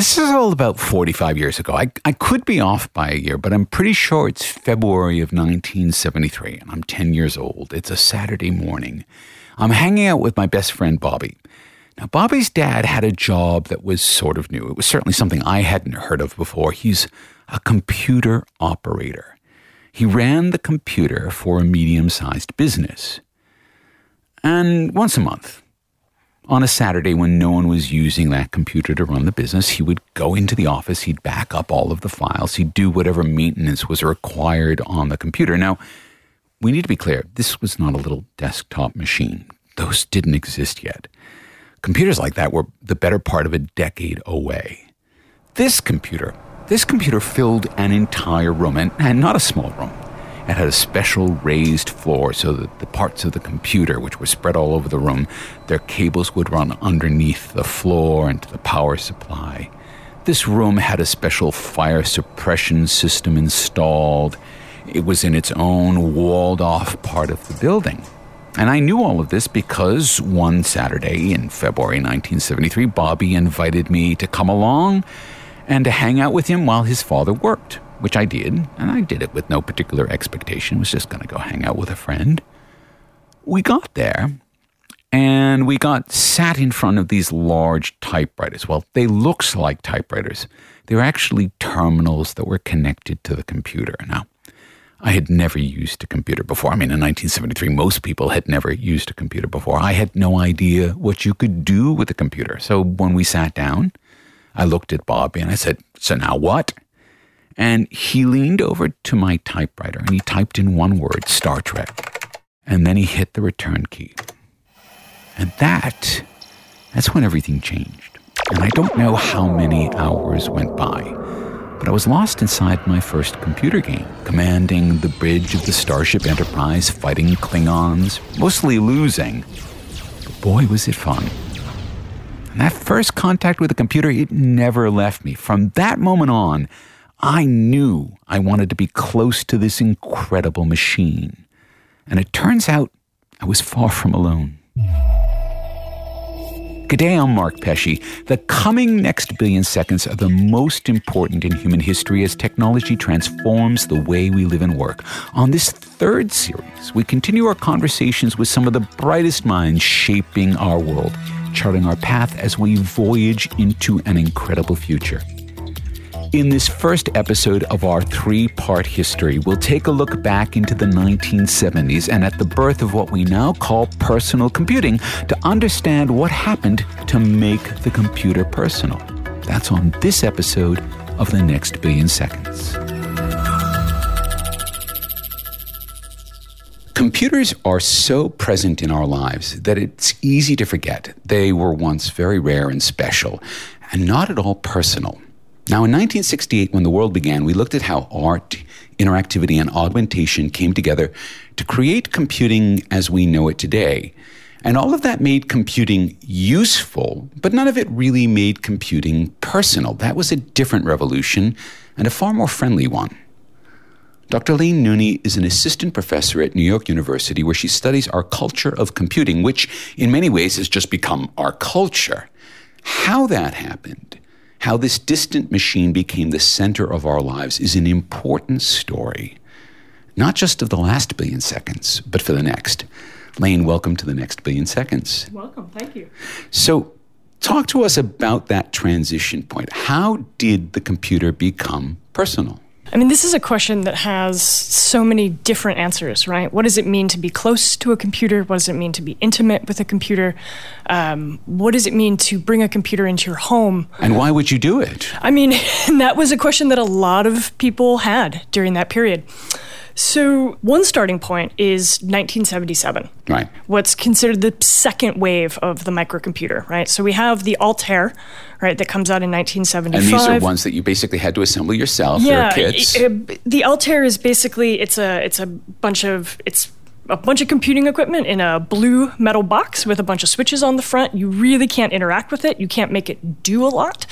This is all about 45 years ago. I, I could be off by a year, but I'm pretty sure it's February of 1973, and I'm 10 years old. It's a Saturday morning. I'm hanging out with my best friend, Bobby. Now, Bobby's dad had a job that was sort of new. It was certainly something I hadn't heard of before. He's a computer operator. He ran the computer for a medium sized business. And once a month, on a Saturday when no one was using that computer to run the business, he would go into the office, he'd back up all of the files, he'd do whatever maintenance was required on the computer. Now, we need to be clear this was not a little desktop machine, those didn't exist yet. Computers like that were the better part of a decade away. This computer, this computer filled an entire room, and, and not a small room. It had a special raised floor so that the parts of the computer, which were spread all over the room, their cables would run underneath the floor and to the power supply. This room had a special fire suppression system installed. It was in its own walled off part of the building. And I knew all of this because one Saturday in February 1973, Bobby invited me to come along and to hang out with him while his father worked, which I did. And I did it with no particular expectation, was just going to go hang out with a friend. We got there and we got sat in front of these large typewriters. Well, they looked like typewriters. They were actually terminals that were connected to the computer. Now, I had never used a computer before. I mean, in 1973, most people had never used a computer before. I had no idea what you could do with a computer. So when we sat down, I looked at Bobby and I said, So now what? And he leaned over to my typewriter and he typed in one word, Star Trek. And then he hit the return key. And that, that's when everything changed. And I don't know how many hours went by, but I was lost inside my first computer game, commanding the bridge of the Starship Enterprise, fighting Klingons, mostly losing. But boy, was it fun. And that first contact with the computer, it never left me. From that moment on, I knew I wanted to be close to this incredible machine. And it turns out I was far from alone. G'day, I'm Mark Pesce. The coming next billion seconds are the most important in human history as technology transforms the way we live and work. On this third series, we continue our conversations with some of the brightest minds shaping our world, charting our path as we voyage into an incredible future. In this first episode of our three part history, we'll take a look back into the 1970s and at the birth of what we now call personal computing to understand what happened to make the computer personal. That's on this episode of The Next Billion Seconds. Computers are so present in our lives that it's easy to forget they were once very rare and special and not at all personal. Now, in 1968, when the world began, we looked at how art, interactivity, and augmentation came together to create computing as we know it today. And all of that made computing useful, but none of it really made computing personal. That was a different revolution and a far more friendly one. Dr. Laine Nooney is an assistant professor at New York University where she studies our culture of computing, which in many ways has just become our culture. How that happened how this distant machine became the center of our lives is an important story, not just of the last billion seconds, but for the next. Laine, welcome to the next billion seconds. Welcome, thank you. So, talk to us about that transition point. How did the computer become personal? I mean, this is a question that has so many different answers, right? What does it mean to be close to a computer? What does it mean to be intimate with a computer? Um, what does it mean to bring a computer into your home? And why would you do it? I mean, that was a question that a lot of people had during that period. So, one starting point is 1977. Right. What's considered the second wave of the microcomputer, right? So, we have the Altair, right, that comes out in 1975. And these are ones that you basically had to assemble yourself. Yeah, it- it- the Altair is basically it's a it's a bunch of it's a bunch of computing equipment in a blue metal box with a bunch of switches on the front. You really can't interact with it. You can't make it do a lot.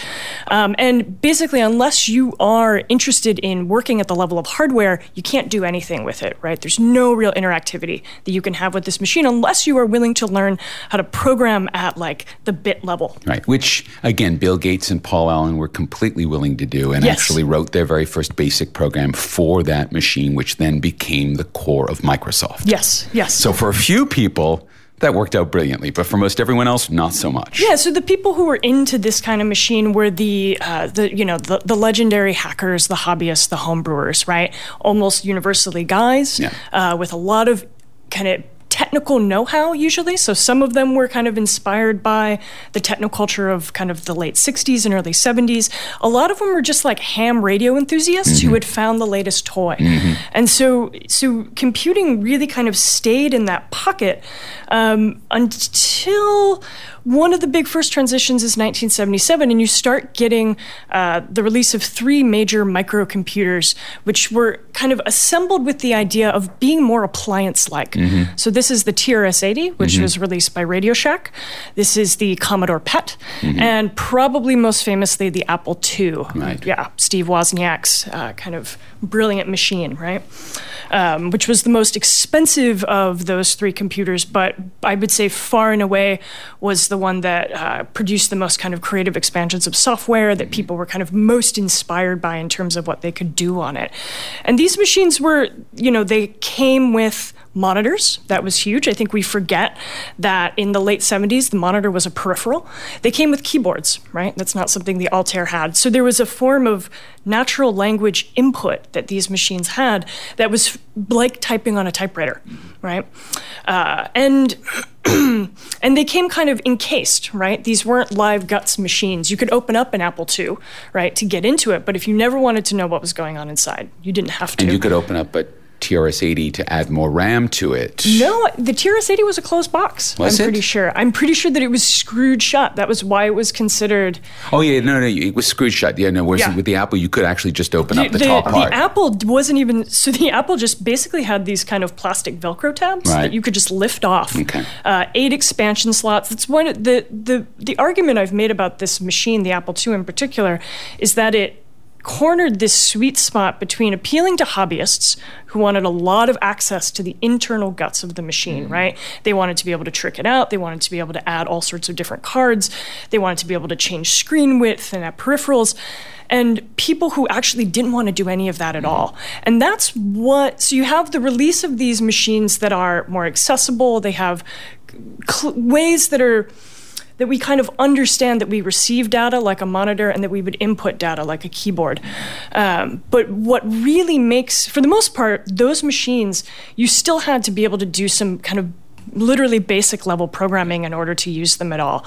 Um, and basically, unless you are interested in working at the level of hardware, you can't do anything with it, right? There's no real interactivity that you can have with this machine unless you are willing to learn how to program at like the bit level. Right, which again, Bill Gates and Paul Allen were completely willing to do and Yes. actually wrote their very first basic program for that machine, which then became the core of Microsoft. Yes, yes. So for a few people, that worked out brilliantly, but for most everyone else, not so much. Yeah, so the people who were into this kind of machine were the uh, the you know the, the legendary hackers, the hobbyists, the homebrewers, right? Almost universally guys Yeah. uh, with a lot of kind of technical know-how usually. So some of them were kind of inspired by the technoculture of kind of the late 60s and early 70s a lot of them were just like ham radio enthusiasts who had found the latest toy. And so so computing really kind of stayed in that pocket um, until one of the big first transitions is 1977, and you start getting uh, the release of three major microcomputers, which were kind of assembled with the idea of being more appliance like. So, this is the TRS 80, which was released by Radio Shack. This is the Commodore PET, and probably most famously the Apple II. Right. Yeah, Steve Wozniak's uh, kind of brilliant machine, right? Um, which was the most expensive of those three computers, but I would say far and away was the one that uh, produced the most kind of creative expansions of software that people were kind of most inspired by in terms of what they could do on it. And these machines were, you know, they came with monitors. That was huge. I think we forget that in the late 70s, the monitor was a peripheral. They came with keyboards, right? That's not something the Altair had. So there was a form of natural language input that these machines had that was like typing on a typewriter, right? Uh, and and they came kind of encased, right? These weren't live guts machines. You could open up an Apple II, right, to get into it, but if you never wanted to know what was going on inside, you didn't have to. And you could open up a TRS-80 to add more RAM to it. No, the TRS-80 was a closed box. Was I'm it? pretty sure. I'm pretty sure that it was screwed shut. That was why it was considered. Oh yeah, no, no, it was screwed shut. Yeah, no. Whereas Yeah. with the Apple, you could actually just open up the, the, top the. Apple wasn't even so. The Apple just basically had these kind of plastic Velcro tabs Right. that you could just lift off. Okay. Uh, eight expansion slots. That's one of the the the argument I've made about this machine, the Apple II in particular, is that it cornered this sweet spot between appealing to hobbyists who wanted a lot of access to the internal guts of the machine, Mm-hmm. right? They wanted to be able to trick it out. They wanted to be able to add all sorts of different cards. They wanted to be able to change screen width and add peripherals. And people who actually didn't want to do any of that at all. And that's what, so you have the release of these machines that are more accessible. They have cl- ways that are that we kind of understand that we receive data like a monitor and that we would input data like a keyboard. Um, but what really makes, for the most part, those machines, you still had to be able to do some kind of literally basic level programming in order to use them at all.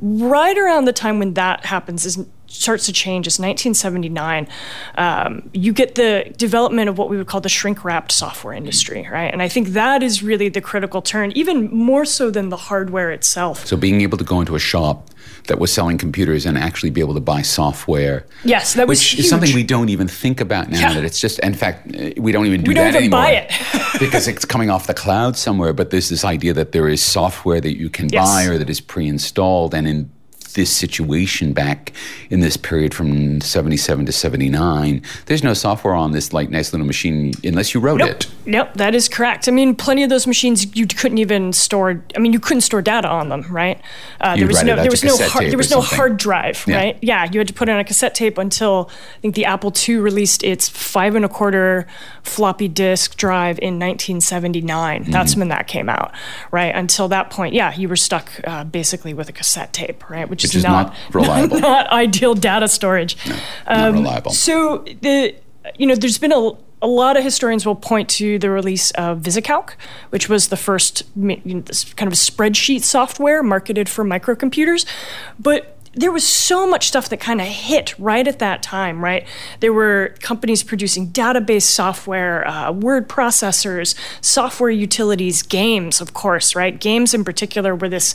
Right around the time when that happens is starts to change is 1979 um, you get the development of what we would call the shrink wrapped software industry right and i think that is really the critical turn even more so than the hardware itself so being able to go into a shop that was selling computers and actually be able to buy software. Yes, that was which huge. is something we don't even think about now. Yeah. That it's just, in fact, uh, we don't even do We don't that even anymore buy it. because it's coming off the cloud somewhere. But there's this idea that there is software that you can Yes. buy or that is pre-installed, and in this situation back in this period from 77 to 79 there's no software on this like nice little machine unless you wrote Nope. it Nope, that is correct. I mean, plenty of those machines you couldn't even store. I mean, you couldn't store data on them, right? Uh, there was no, there was no, hard, there was no hard drive, Yeah. right? Yeah, you had to put it on a cassette tape until I think the Apple II released its five and a quarter floppy disk drive in 1979. Mm-hmm. That's when that came out, right? Until that point, yeah, you were stuck uh, basically with a cassette tape, right? Which, Which is not reliable. not ideal data storage. not um, reliable. So the you know there's been a a lot of historians will point to the release of VisiCalc, which was the first you know, this kind of spreadsheet software marketed for microcomputers, but there was so much stuff that kind of hit right at that time, right? There were companies producing database software, uh, word processors, software utilities, games, of course, right? Games in particular were this.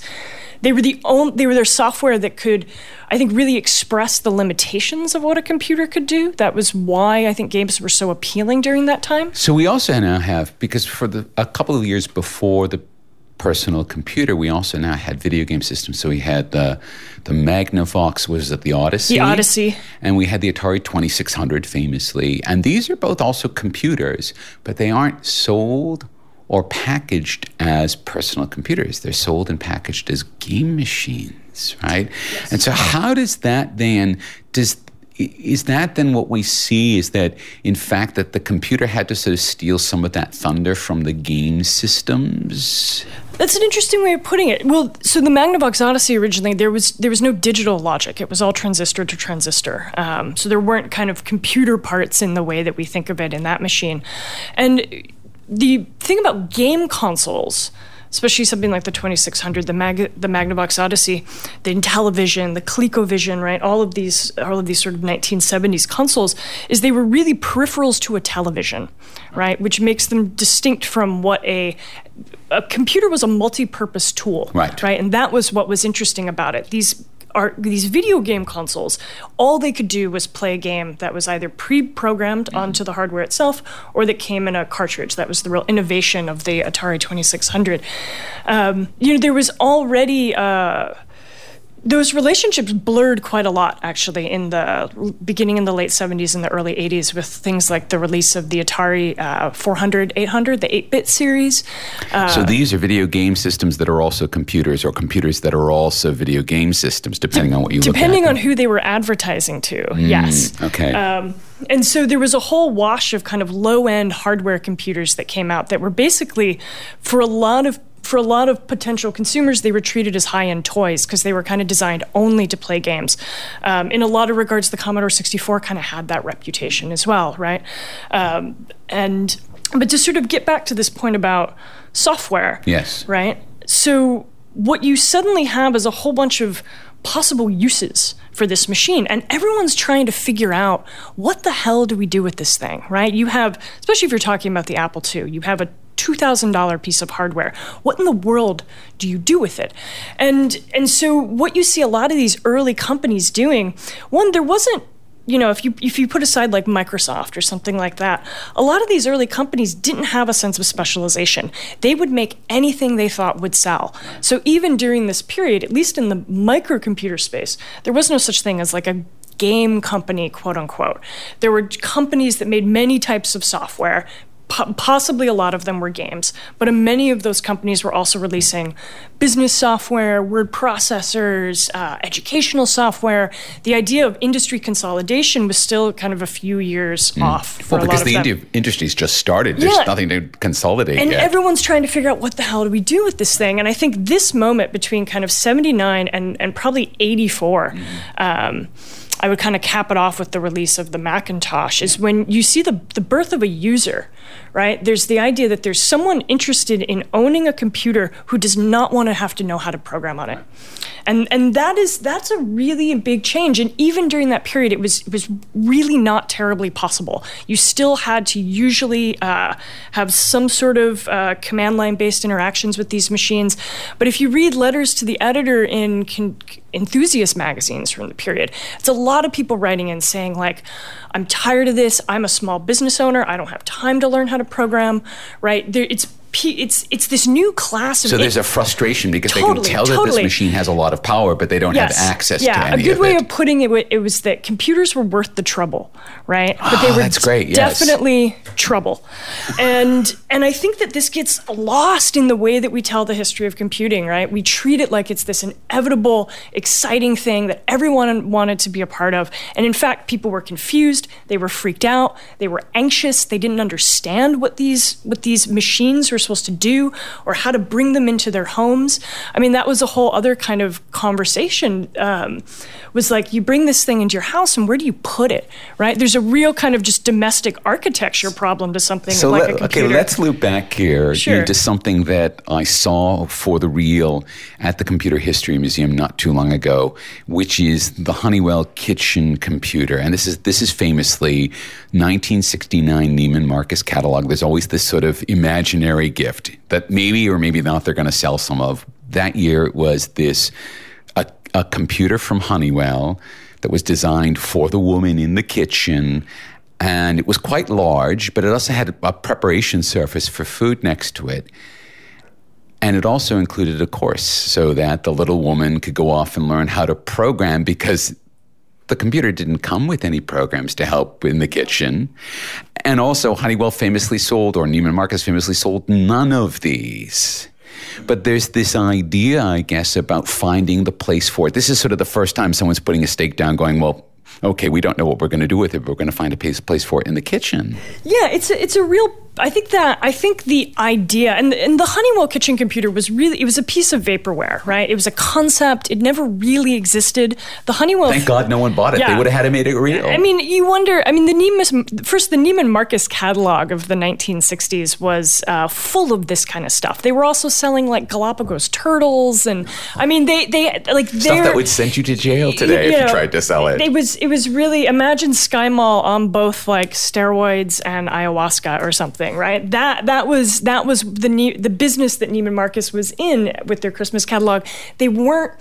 They were the only. They were their software that could, I think, really express the limitations of what a computer could do. That was why I think games were so appealing during that time. So we also now have because for the a couple of years before the personal computer, we also now had video game systems. So we had the the Magnavox, was it the Odyssey? The Odyssey. And we had the Atari 2600 famously. And these are both also computers, but they aren't sold or packaged as personal computers. They're sold and packaged as game machines, right? Yes. And so how does that then does is that then what we see is that in fact that the computer had to sort of steal some of that thunder from the game systems that's an interesting way of putting it. Well, so the Magnavox Odyssey originally there was there was no digital logic. It was all transistor to transistor. Um, so there weren't kind of computer parts in the way that we think of it in that machine. And the thing about game consoles especially something like the 2600, the Mag- the Magnavox Odyssey, the Intellivision, the ColecoVision, right? All of these, all of these sort of 1970s consoles, is they were really peripherals to a television, right? Which makes them distinct from what a a computer was a multi-purpose tool, right? Right, and that was what was interesting about it. These are these video game consoles, all they could do was play a game that was either pre-programmed mm-hmm. onto the hardware itself or that came in a cartridge. That was the real innovation of the Atari 2600. Um, you know, there was already. Uh, those relationships blurred quite a lot actually in the beginning in the late 70s and the early 80s with things like the release of the atari uh, 400 800 the 8-bit series. Uh, so these are video game systems that are also computers or computers that are also video game systems depending on what you depending on who they were advertising to mm, yes. okay. Um, and so there was a whole wash of kind of low end hardware computers that came out that were basically for a lot of for a lot of potential consumers, they were treated as high end toys because they were kind of designed only to play games. Um, in a lot of regards, the Commodore 64 kind of had that reputation as well, right? Um, and but to sort of get back to this point about software, yes, right? So what you suddenly have is a whole bunch of possible uses for this machine and everyone's trying to figure out what the hell do we do with this thing right you have especially if you're talking about the apple ii you have a $2000 piece of hardware. What in the world do you do with it? And and so what you see a lot of these early companies doing, one there wasn't you know, if you if you put aside like Microsoft or something like that, a lot of these early companies didn't have a sense of specialization. They would make anything they thought would sell. So even during this period, at least in the microcomputer space, there was no such thing as like a game company, quote unquote. There were companies that made many types of software, possibly a lot of them were games, but many of those companies were also releasing business software, word processors, uh, educational software. The idea of industry consolidation was still kind of a few years mm. off. well, because the India industry's just started. There's yeah. nothing to consolidate. And yet. everyone's trying to figure out what the hell do we do with this thing. And I think this moment between kind of 79 and, and probably 84. Mm. Um, I would kind of cap it off with the release of the Macintosh is when you see the, the birth of a user, right? There's the idea that there's someone interested in owning a computer who does not want to have to know how to program on it. And and that is that's a really big change. And even during that period, it was it was really not terribly possible. You still had to usually uh, have some sort of uh, command line based interactions with these machines. But if you read letters to the editor in con- enthusiast magazines from the period, it's a lot of people writing in saying like, "I'm tired of this. I'm a small business owner. I don't have time to learn how to program." Right? There, it's it's it's this new class of so there's a frustration because totally, they can tell totally. that this machine has a lot of power but they don't yes. have access yeah, to any a good of way it. of putting it it was that computers were worth the trouble right but they ah, were that's great yes. definitely trouble and and i think that this gets lost in the way that we tell the history of computing right we treat it like it's this inevitable exciting thing that everyone wanted to be a part of and in fact people were confused they were freaked out they were anxious they didn't understand what these what these machines were they're supposed to do or how to bring them into their homes. I mean, that was a whole other kind of conversation. Um, was like you bring this thing into your house and where do you put it, right? There's a real kind of just domestic architecture problem to something so like let, a computer. Okay, let's loop back here sure. into something that I saw for the real at the Computer History Museum not too long ago, which is the Honeywell kitchen computer. And this is this is famously 1969 Neiman Marcus catalog. There's always this sort of imaginary gift that maybe or maybe not they're going to sell some of. That year was this a, a computer from Honeywell that was designed for the woman in the kitchen and it was quite large, but it also had a preparation surface for food next to it. And it also included a course so that the little woman could go off and learn how to program because the computer didn't come with any programs to help in the kitchen. And also, Honeywell famously sold, or Neiman Marcus famously sold, none of these. But there's this idea, I guess, about finding the place for it. This is sort of the first time someone's putting a stake down, going, well, okay, we don't know what we're going to do with it, but we're going to find a place, place for it in the kitchen. Yeah, it's a, it's a real I think that I think the idea and and the Honeywell kitchen computer was really it was a piece of vaporware, right? It was a concept. It never really existed. The Honeywell. Thank God no one bought it. Yeah. They would have had to made it real. I mean, you wonder. I mean, the Neiman first the Neiman Marcus catalog of the 1960s was uh, full of this kind of stuff. They were also selling like Galapagos turtles, and I mean, they they like stuff that would send you to jail today you if know, you tried to sell it. It was it was really imagine Sky Mall on both like steroids and ayahuasca or something right? That that was that was the the business that Neiman Marcus was in with their Christmas catalog. They weren't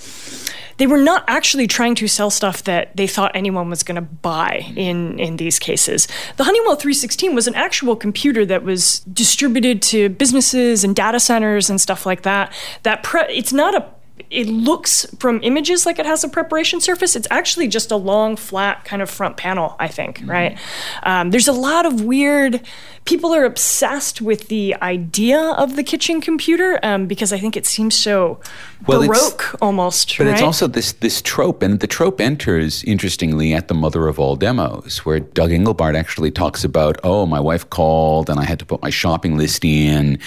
they were not actually trying to sell stuff that they thought anyone was going to buy in in these cases. The Honeywell 316 was an actual computer that was distributed to businesses and data centers and stuff like that. That pre- it's not a it looks from images like it has a preparation surface. It's actually just a long, flat kind of front panel, I think, mm-hmm. right? Um, there's a lot of weird, people are obsessed with the idea of the kitchen computer um, because I think it seems so well, baroque almost. But right? it's also this, this trope, and the trope enters, interestingly, at the mother of all demos, where Doug Engelbart actually talks about, oh, my wife called and I had to put my shopping list in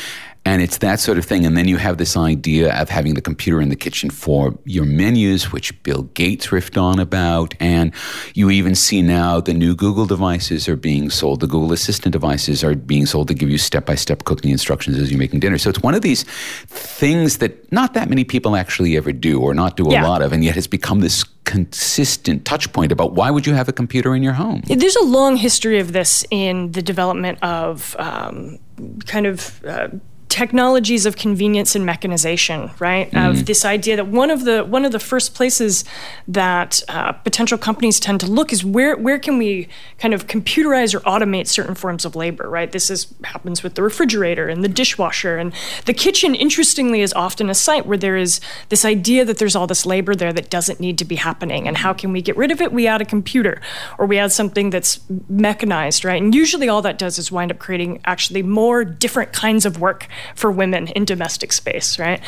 and it's that sort of thing. And then you have this idea of having the computer in the kitchen for your menus, which Bill Gates riffed on about. And you even see now the new Google devices are being sold. The Google Assistant devices are being sold to give you step by step cooking instructions as you're making dinner. So it's one of these things that not that many people actually ever do or not do a yeah. lot of. And yet has become this consistent touch point about why would you have a computer in your home? There's a long history of this in the development of um, kind of uh, technologies of convenience and mechanization, right? Mm-hmm. Of this idea that one of the one of the first places that uh, potential companies tend to look is where where can we kind of computerize or automate certain forms of labor, right? This is happens with the refrigerator and the dishwasher and the kitchen. Interestingly, is often a site where there is this idea that there's all this labor there that doesn't need to be happening, and how can we get rid of it? We add a computer or we add something that's mechanized, right? And usually, all that does is wind up creating actually more different kinds of work for women in domestic space, right?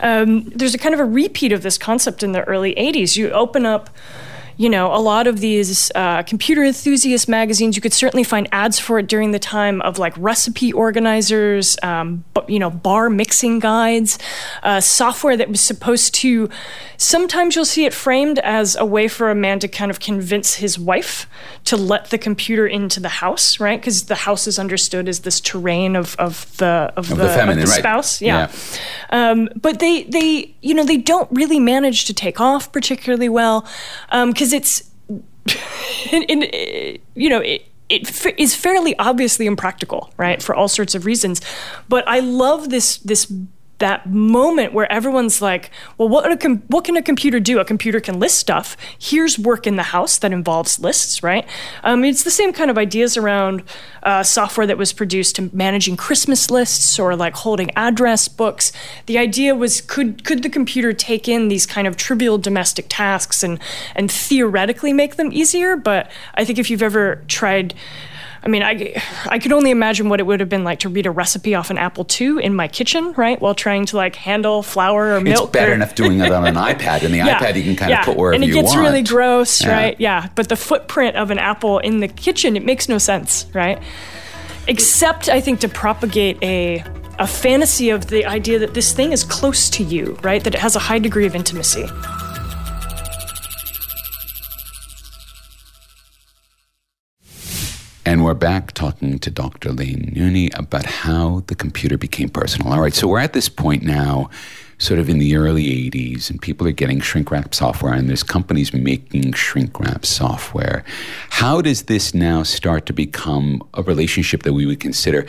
Um, there's a kind of a repeat of this concept in the early 80s. You open up you know, a lot of these uh, computer enthusiast magazines, you could certainly find ads for it during the time of like recipe organizers, um, you know, bar mixing guides, uh, software that was supposed to. Sometimes you'll see it framed as a way for a man to kind of convince his wife to let the computer into the house, right? Because the house is understood as this terrain of, of the of, of the, the, feminine, of the right. spouse, yeah. yeah. Um, but they they you know they don't really manage to take off particularly well because um, because it's, in, in, you know, it, it is fairly obviously impractical, right, for all sorts of reasons. But I love this this that moment where everyone's like, well, what, com- what can a computer do? A computer can list stuff. Here's work in the house that involves lists, right? Um, it's the same kind of ideas around uh, software that was produced to managing Christmas lists or like holding address books. The idea was could could the computer take in these kind of trivial domestic tasks and and theoretically make them easier? But I think if you've ever tried I mean, I, I could only imagine what it would have been like to read a recipe off an Apple II in my kitchen, right? While trying to like handle flour or milk. It's better or, enough doing it on an iPad. And the yeah, iPad you can kind yeah. of put wherever you want. And it gets really gross, yeah. right? Yeah. But the footprint of an Apple in the kitchen, it makes no sense, right? Except, I think, to propagate a a fantasy of the idea that this thing is close to you, right? That it has a high degree of intimacy. And we're back talking to Dr. Laine Nooney about how the computer became personal. All right, so we're at this point now, sort of in the early 80s, and people are getting shrink wrap software, and there's companies making shrink wrap software. How does this now start to become a relationship that we would consider?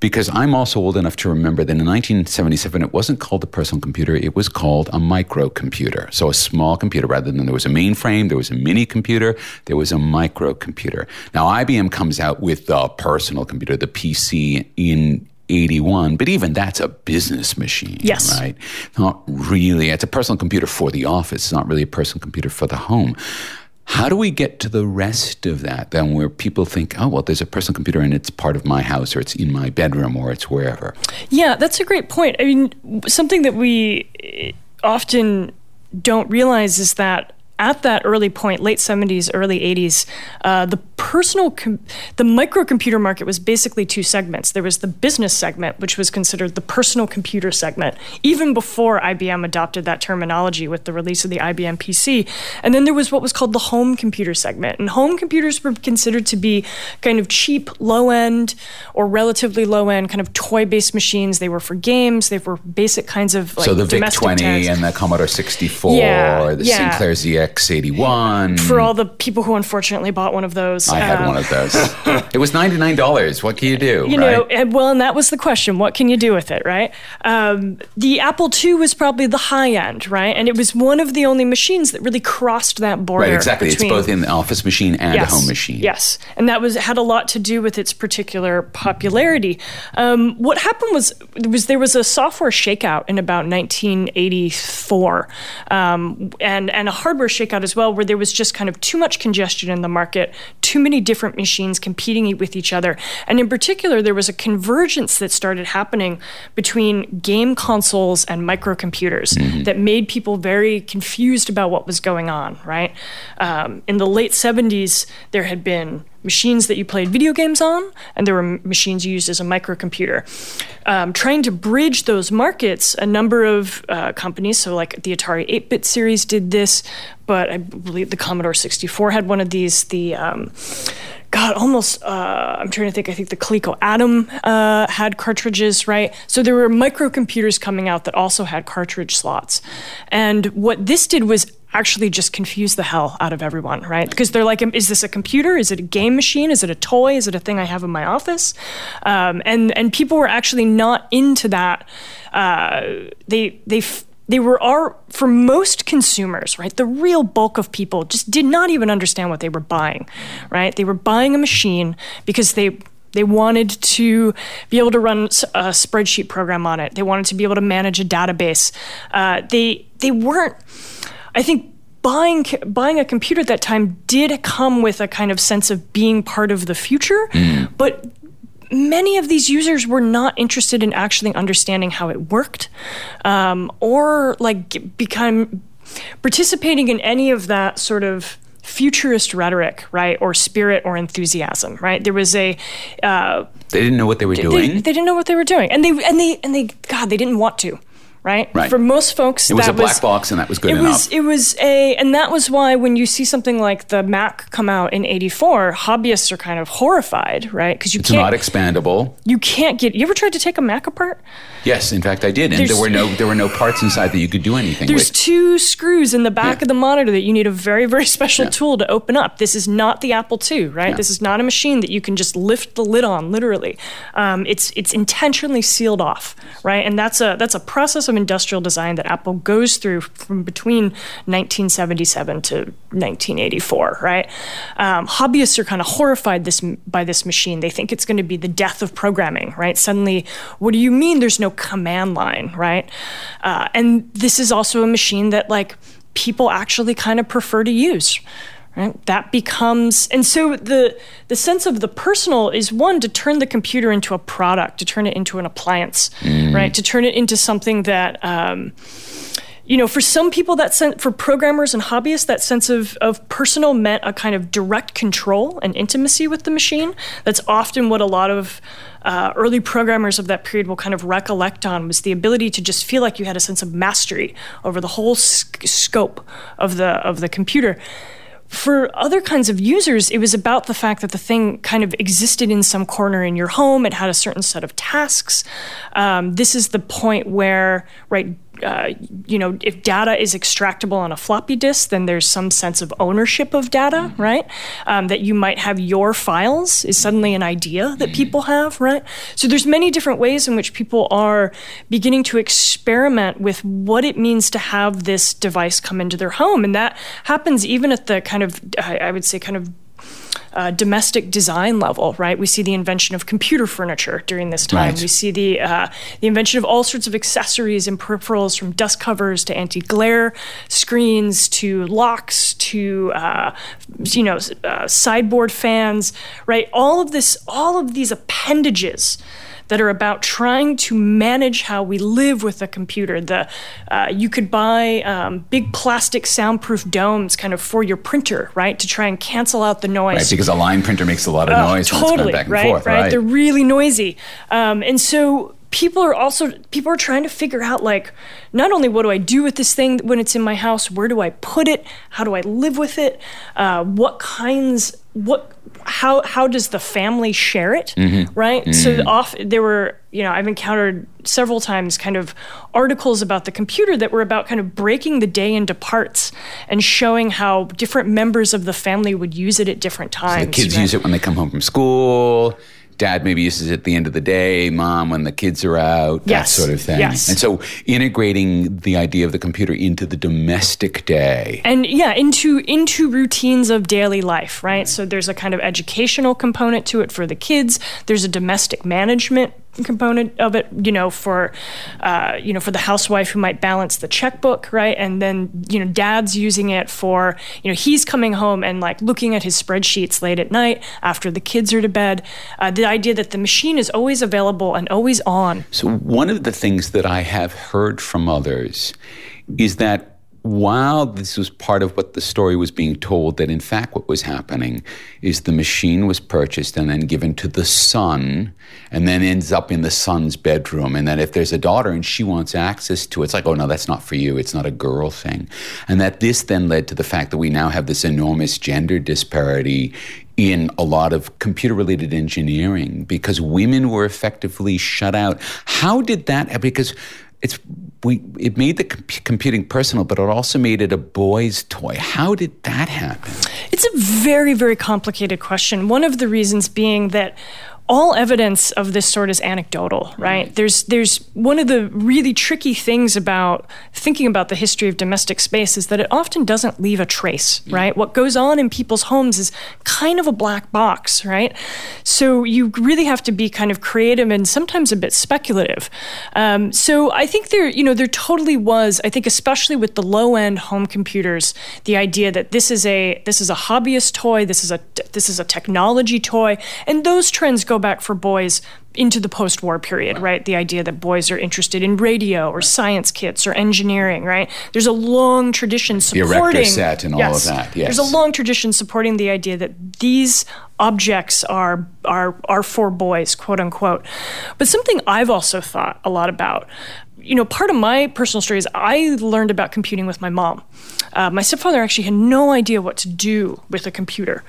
Because I'm also old enough to remember that in 1977 it wasn't called a personal computer, it was called a microcomputer. So a small computer rather than there was a mainframe, there was a mini computer, there was a microcomputer. Now IBM comes out with the personal computer, the PC in 81, but even that's a business machine, yes. right? Not really. It's a personal computer for the office. It's not really a personal computer for the home. How do we get to the rest of that then where people think, oh, well, there's a personal computer and it's part of my house or it's in my bedroom or it's wherever? Yeah, that's a great point. I mean, something that we often don't realize is that at that early point, late 70s, early 80s, uh, the personal, com- the microcomputer market was basically two segments. There was the business segment, which was considered the personal computer segment, even before IBM adopted that terminology with the release of the IBM PC. And then there was what was called the home computer segment. And home computers were considered to be kind of cheap, low end, or relatively low end, kind of toy based machines. They were for games, they were basic kinds of like So the VIC 20 tags. and the Commodore 64 Yeah, or the yeah. Sinclair ZX 81. For all the people who unfortunately bought one of those. I had uh, one of those. it was $99. What can you do? you right? know, and, well, and that was the question: what can you do with it, right? Um, the Apple II was probably the high end, right? And it was one of the only machines that really crossed that border. right, exactly. Between, it's both an office machine and yes, a home machine. Yes, and that was had a lot to do with its particular popularity. Um, what happened was was there was a software shakeout in about 1984, um, and and a hardware shakeout as well, where there was just kind of too much congestion in the market, too many different machines competing with each other, and in particular, there was a convergence that started happening between game consoles and microcomputers that made people very confused about what was going on. Right um, in the late 70s, there had been machines that you played video games on, and there were machines used as a microcomputer. Um, trying to bridge those markets, a number of uh, companies, so like the Atari 8 bit series did this, but I believe the Commodore 64 had one of these. The um, God, almost. Uh, I'm trying to think. I think the Coleco Adam uh, had cartridges, right? So there were microcomputers coming out that also had cartridge slots, and what this did was actually just confuse the hell out of everyone, right? Because they're like, is this a computer? Is it a game machine? Is it a toy? Is it a thing I have in my office? Um, and and people were actually not into that. Uh, they they. They were are for most consumers, right? The real bulk of people just did not even understand what they were buying, right? They were buying a machine because they they wanted to be able to run a spreadsheet program on it. They wanted to be able to manage a database. Uh, they they weren't. I think buying buying a computer at that time did come with a kind of sense of being part of the future, but many of these users were not interested in actually understanding how it worked um, or like become participating in any of that sort of futurist rhetoric right or spirit or enthusiasm right? There was a uh, They didn't know what they were they, doing. they didn't know what they were doing. And they and they and they god they didn't want to right, Right. for most folks it was a black box and that was good it enough. was it was a and that was why when you see something like the Mac come out in 84 hobbyists are kind of horrified right because you it's can't not expandable. you can't get you ever tried to take a Mac apart Yes, in fact, I did, and There's- there were no there were no parts inside that you could do anything with. there's with. two screws in the back Yeah. of the monitor that you need a very very special Yeah. tool to open up this is not the Apple II right Yeah. this is not a machine that you can just lift the lid on literally um, it's it's intentionally sealed off right and that's a that's a process of industrial design that Apple goes through from between 1977 to 1984 right? Um, hobbyists are kind of horrified this by this machine. They think it's going to be the death of programming right? Suddenly what do you mean there's no command line right? Uh, and this is also a machine that like people actually kind of prefer to use right? That becomes and so the the sense of the personal is one to turn the computer into a product to turn it into an appliance right? To turn it into something that um, you know, for some people, that sense, for programmers and hobbyists, that sense of, of personal meant a kind of direct control and intimacy with the machine. That's often what a lot of uh, early programmers of that period will kind of recollect on was the ability to just feel like you had a sense of mastery over the whole sc- scope of the of the computer for other kinds of users, it was about the fact that the thing kind of existed in some corner in your home. It had a certain set of tasks. Um, this is the point where, right, uh, you know, if data is extractable on a floppy disk, then there's some sense of ownership of data, mm-hmm. right? Um, that you might have your files is suddenly an idea that mm-hmm. people have, right? So there's many different ways in which people are beginning to experiment with what it means to have this device come into their home, and that happens even at the kind of, I would say, kind of uh, domestic design level, right? We see the invention of computer furniture during this time. Right. We see the uh, the invention of all sorts of accessories and peripherals, from dust covers to anti-glare screens to locks to uh, you know uh, sideboard fans, right? All of this, all of these appendages that are about trying to manage how we live with a computer. The uh, you could buy um, big plastic soundproof domes, kind of for your printer, right, to try and cancel out the noise. Right, because a line printer makes a lot of oh, noise. totally, back and right, forth, right, right. They're really noisy, um, and so people are also people are trying to figure out like not only what do I do with this thing when it's in my house, where do I put it, how do I live with it, uh, what kinds what how how does the family share it mm-hmm. right mm-hmm. so off there were you know i've encountered several times kind of articles about the computer that were about kind of breaking the day into parts and showing how different members of the family would use it at different times so the kids right? use it when they come home from school dad maybe uses it at the end of the day, mom when the kids are out, yes. that sort of thing. Yes. And so integrating the idea of the computer into the domestic day. And yeah, into into routines of daily life, right? right? So there's a kind of educational component to it for the kids. There's a domestic management component of it, you know, for uh, you know for the housewife who might balance the checkbook, right? And then you know, dad's using it for you know he's coming home and like looking at his spreadsheets late at night after the kids are to bed. Uh, the idea that the machine is always available and always on. So one of the things that I have heard from others is that while this was part of what the story was being told, that in fact what was happening is the machine was purchased and then given to the son and then ends up in the son's bedroom. And that if there's a daughter and she wants access to it, it's like, oh no, that's not for you. It's not a girl thing. And that this then led to the fact that we now have this enormous gender disparity in a lot of computer related engineering because women were effectively shut out. How did that, because it's we it made the comp- computing personal, but it also made it a boy's toy. How did that happen? It's a very very complicated question. One of the reasons being that all evidence of this sort is anecdotal, right? There's there's one of the really tricky things about thinking about the history of domestic space is that it often doesn't leave a trace, right? What goes on in people's homes is kind of a black box, right? So you really have to be kind of creative and sometimes a bit speculative. Um, so I think there, you know, there totally was. I think especially with the low end home computers, the idea that this is a this is a hobbyist toy, this is a this is a technology toy, and those trends go back for boys into the post war period, right. right. The idea that boys are interested in radio or right. science kits or engineering, right? There's a long tradition supporting. The set and yes, all of that, yes. There's a long tradition supporting the idea that these objects are, are, are for boys, quote unquote. But something I've also thought a lot about you know, part of my personal story is I learned about computing with my mom. Uh, my stepfather actually had no idea what to do with a computer.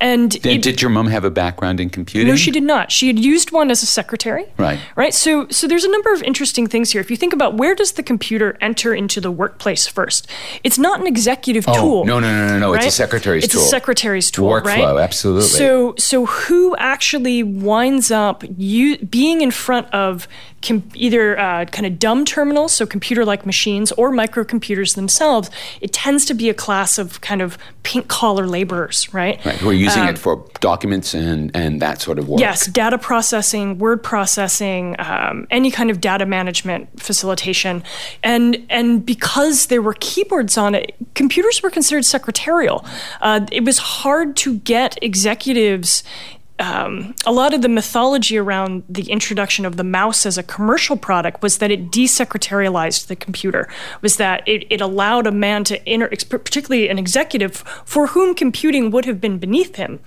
And did, it, did your mom have a background in computing? No, she did not. She had used one as a secretary. Right. Right. So, so there's a number of interesting things here. If you think about where does the computer enter into the workplace first, it's not an executive oh, tool. No, no, no, no, no. Right? It's a secretary's it's tool. It's a secretary's tool. Workflow, right? absolutely. So, so who actually winds up you, being in front of com- either uh, kind of dumb terminals, so computer like machines, or microcomputers themselves, it tends to be a class of kind of pink collar laborers, right? Right, who are using um, it for documents and, and that sort of work. Yes, data processing, word processing, um, any kind of data management facilitation. And, and because there were keyboards on it, computers were considered secretarial. Uh, it was hard to get executives um, a lot of the mythology around the introduction of the mouse as a commercial product was that it desecretarialized the computer, was that it, it allowed a man to, inter- particularly an executive for whom computing would have been beneath him,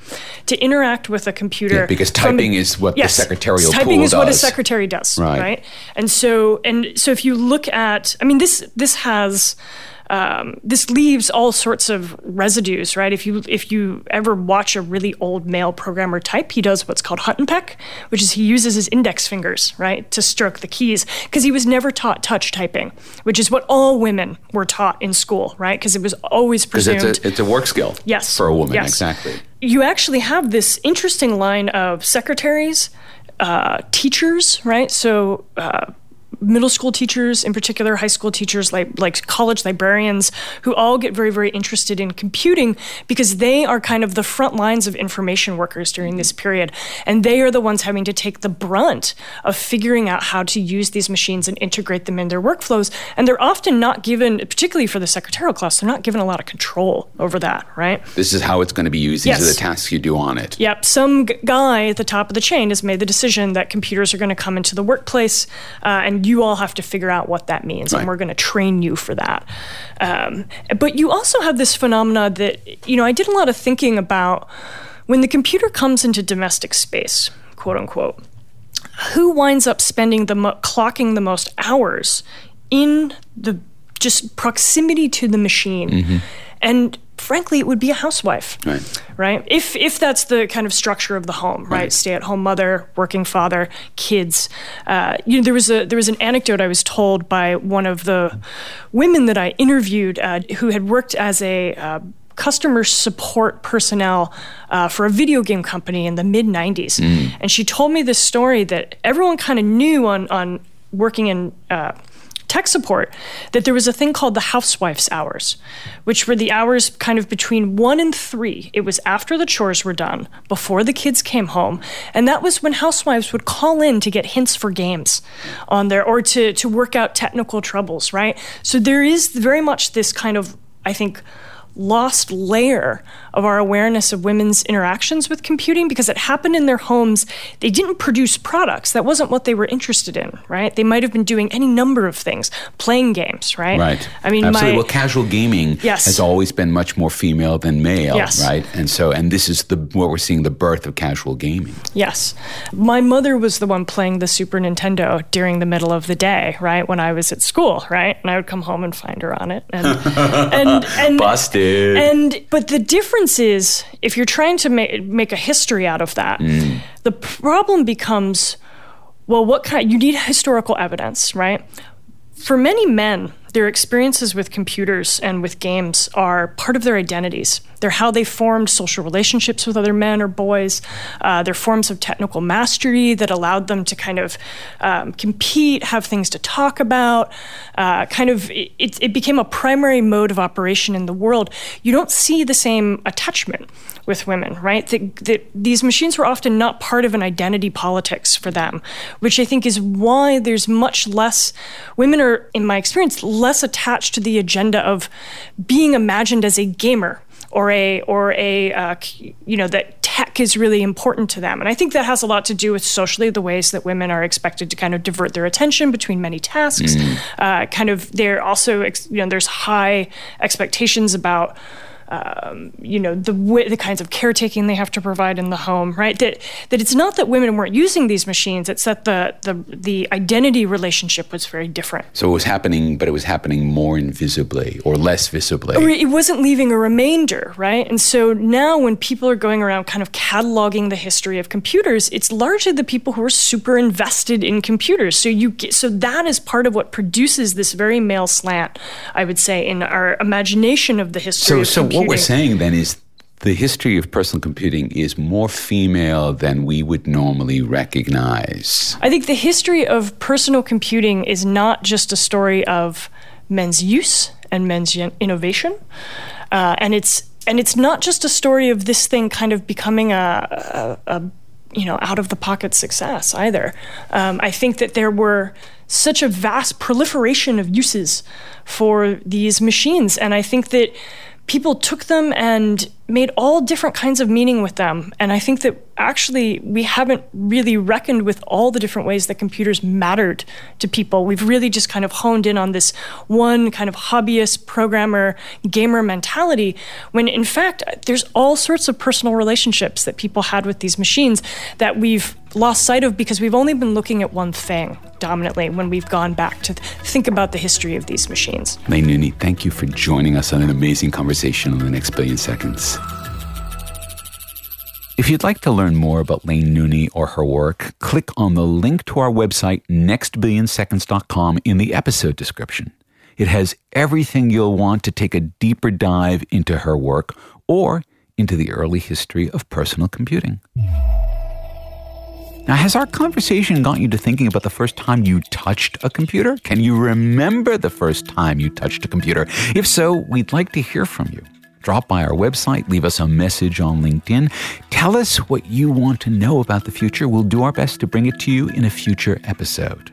to interact with a computer. Yeah, because typing is what yes, the secretarial typing is does. what a secretary does, right. right? And so, and so if you look at, I mean, this this has um, this leaves all sorts of residues, right? If you if you ever watch a really old male programmer type, he does what's called hunt and peck, which is he uses his index fingers, right, to stroke the keys because he was never taught touch typing, which is what all women were taught in school, right? Because it was always presumed it's a, it's a work skill. Yes, for a woman, yes. exactly. You actually have this interesting line of secretaries, uh, teachers, right? So. Uh, middle school teachers in particular high school teachers like like college librarians who all get very very interested in computing because they are kind of the front lines of information workers during this period. And they are the ones having to take the brunt of figuring out how to use these machines and integrate them in their workflows. And they're often not given particularly for the secretarial class they're not given a lot of control over that right? This is how it's going to be used. These yes. are the tasks you do on it. Yep. Some g- guy at the top of the chain has made the decision that computers are going to come into the workplace uh, and you all have to figure out what that means, right. and we're going to train you for that. Um, but you also have this phenomena that, you know, I did a lot of thinking about when the computer comes into domestic space, quote unquote, who winds up spending the mo- clocking the most hours in the just proximity to the machine. Mm-hmm. And frankly, it would be a housewife, right? Right. If if that's the kind of structure of the home, right? right. Stay at home mother, working father, kids. Uh, you know, there was a there was an anecdote I was told by one of the women that I interviewed uh, who had worked as a uh, customer support personnel uh, for a video game company in the mid 90s. Mm. And she told me this story that everyone kind of knew on, on working in uh, tech support that there was a thing called the housewife's hours, which were the hours kind of between one and three. It was after the chores were done, before the kids came home, and that was when housewives would call in to get hints for games on there or to to work out technical troubles, right? So there is very much this kind of I think lost layer of our awareness of women's interactions with computing because it happened in their homes. They didn't produce products. That wasn't what they were interested in, right? They might have been doing any number of things, playing games, right? Right. I mean, absolutely. My, well, casual gaming yes. has always been much more female than male, yes. right? And so, and this is the what we're seeing the birth of casual gaming. Yes, my mother was the one playing the Super Nintendo during the middle of the day, right when I was at school, right, and I would come home and find her on it, and and, and busted. And but the difference is if you're trying to make make a history out of that, mm. the problem becomes well, what kind? You need historical evidence, right? For many men, their experiences with computers and with games are part of their identities. They're how they formed social relationships with other men or boys. Uh, they're forms of technical mastery that allowed them to kind of um, compete, have things to talk about. Uh, kind of, it, it became a primary mode of operation in the world. You don't see the same attachment with women, right? That, that these machines were often not part of an identity politics for them, which I think is why there's much less. Women are, in my experience, less attached to the agenda of being imagined as a gamer or a or a uh, you know that tech is really important to them and i think that has a lot to do with socially the ways that women are expected to kind of divert their attention between many tasks mm. uh, kind of they're also you know there's high expectations about um, you know the w- the kinds of caretaking they have to provide in the home, right? That that it's not that women weren't using these machines; it's that the the the identity relationship was very different. So it was happening, but it was happening more invisibly or less visibly. Or it wasn't leaving a remainder, right? And so now, when people are going around kind of cataloging the history of computers, it's largely the people who are super invested in computers. So you get, so that is part of what produces this very male slant, I would say, in our imagination of the history so, of so computing. what we're saying then is the history of personal computing is more female than we would normally recognize. I think the history of personal computing is not just a story of men's use and men's innovation, uh, and it's and it's not just a story of this thing kind of becoming a, a, a you know out of the pocket success either. Um, I think that there were such a vast proliferation of uses for these machines, and I think that people took them and made all different kinds of meaning with them. And I think that actually we haven't really reckoned with all the different ways that computers mattered to people. We've really just kind of honed in on this one kind of hobbyist, programmer, gamer mentality, when in fact, there's all sorts of personal relationships that people had with these machines that we've lost sight of because we've only been looking at one thing dominantly when we've gone back to think about the history of these machines. Nooney, thank you for joining us on an amazing conversation on the next billion seconds. If you'd like to learn more about Laine Nooney or her work, click on the link to our website, nextbillionseconds.com, in the episode description. It has everything you'll want to take a deeper dive into her work or into the early history of personal computing. Now, has our conversation got you to thinking about the first time you touched a computer? Can you remember the first time you touched a computer? If so, we'd like to hear from you drop by our website, leave us a message on LinkedIn. Tell us what you want to know about the future. We'll do our best to bring it to you in a future episode.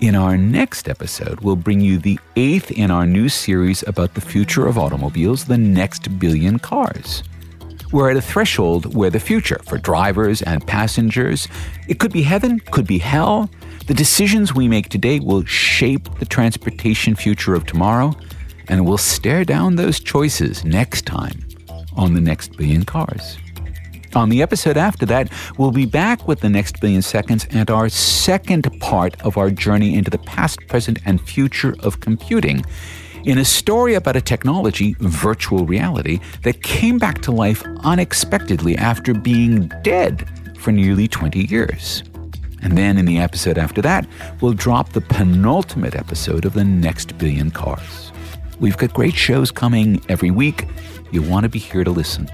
In our next episode, we'll bring you the eighth in our new series about the future of automobiles, the next billion cars. We're at a threshold where the future for drivers and passengers, it could be heaven, could be hell. The decisions we make today will shape the transportation future of tomorrow and we'll stare down those choices next time on the next billion cars. On the episode after that, we'll be back with the next billion seconds and our second part of our journey into the past, present, and future of computing in a story about a technology, virtual reality, that came back to life unexpectedly after being dead for nearly 20 years. And then in the episode after that, we'll drop the penultimate episode of the next billion cars. We've got great shows coming every week. You want to be here to listen.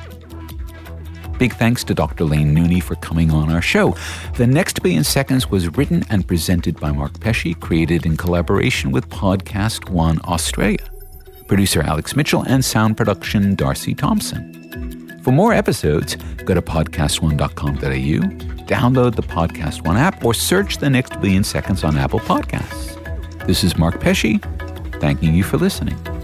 Big thanks to Dr. Laine Nooney for coming on our show. The Next Billion Seconds was written and presented by Mark Pesce, created in collaboration with Podcast One Australia. Producer Alex Mitchell and sound production Darcy Thompson. For more episodes, go to podcastone.com.au, download the Podcast One app, or search The Next Billion Seconds on Apple Podcasts. This is Mark Pesce, thanking you for listening.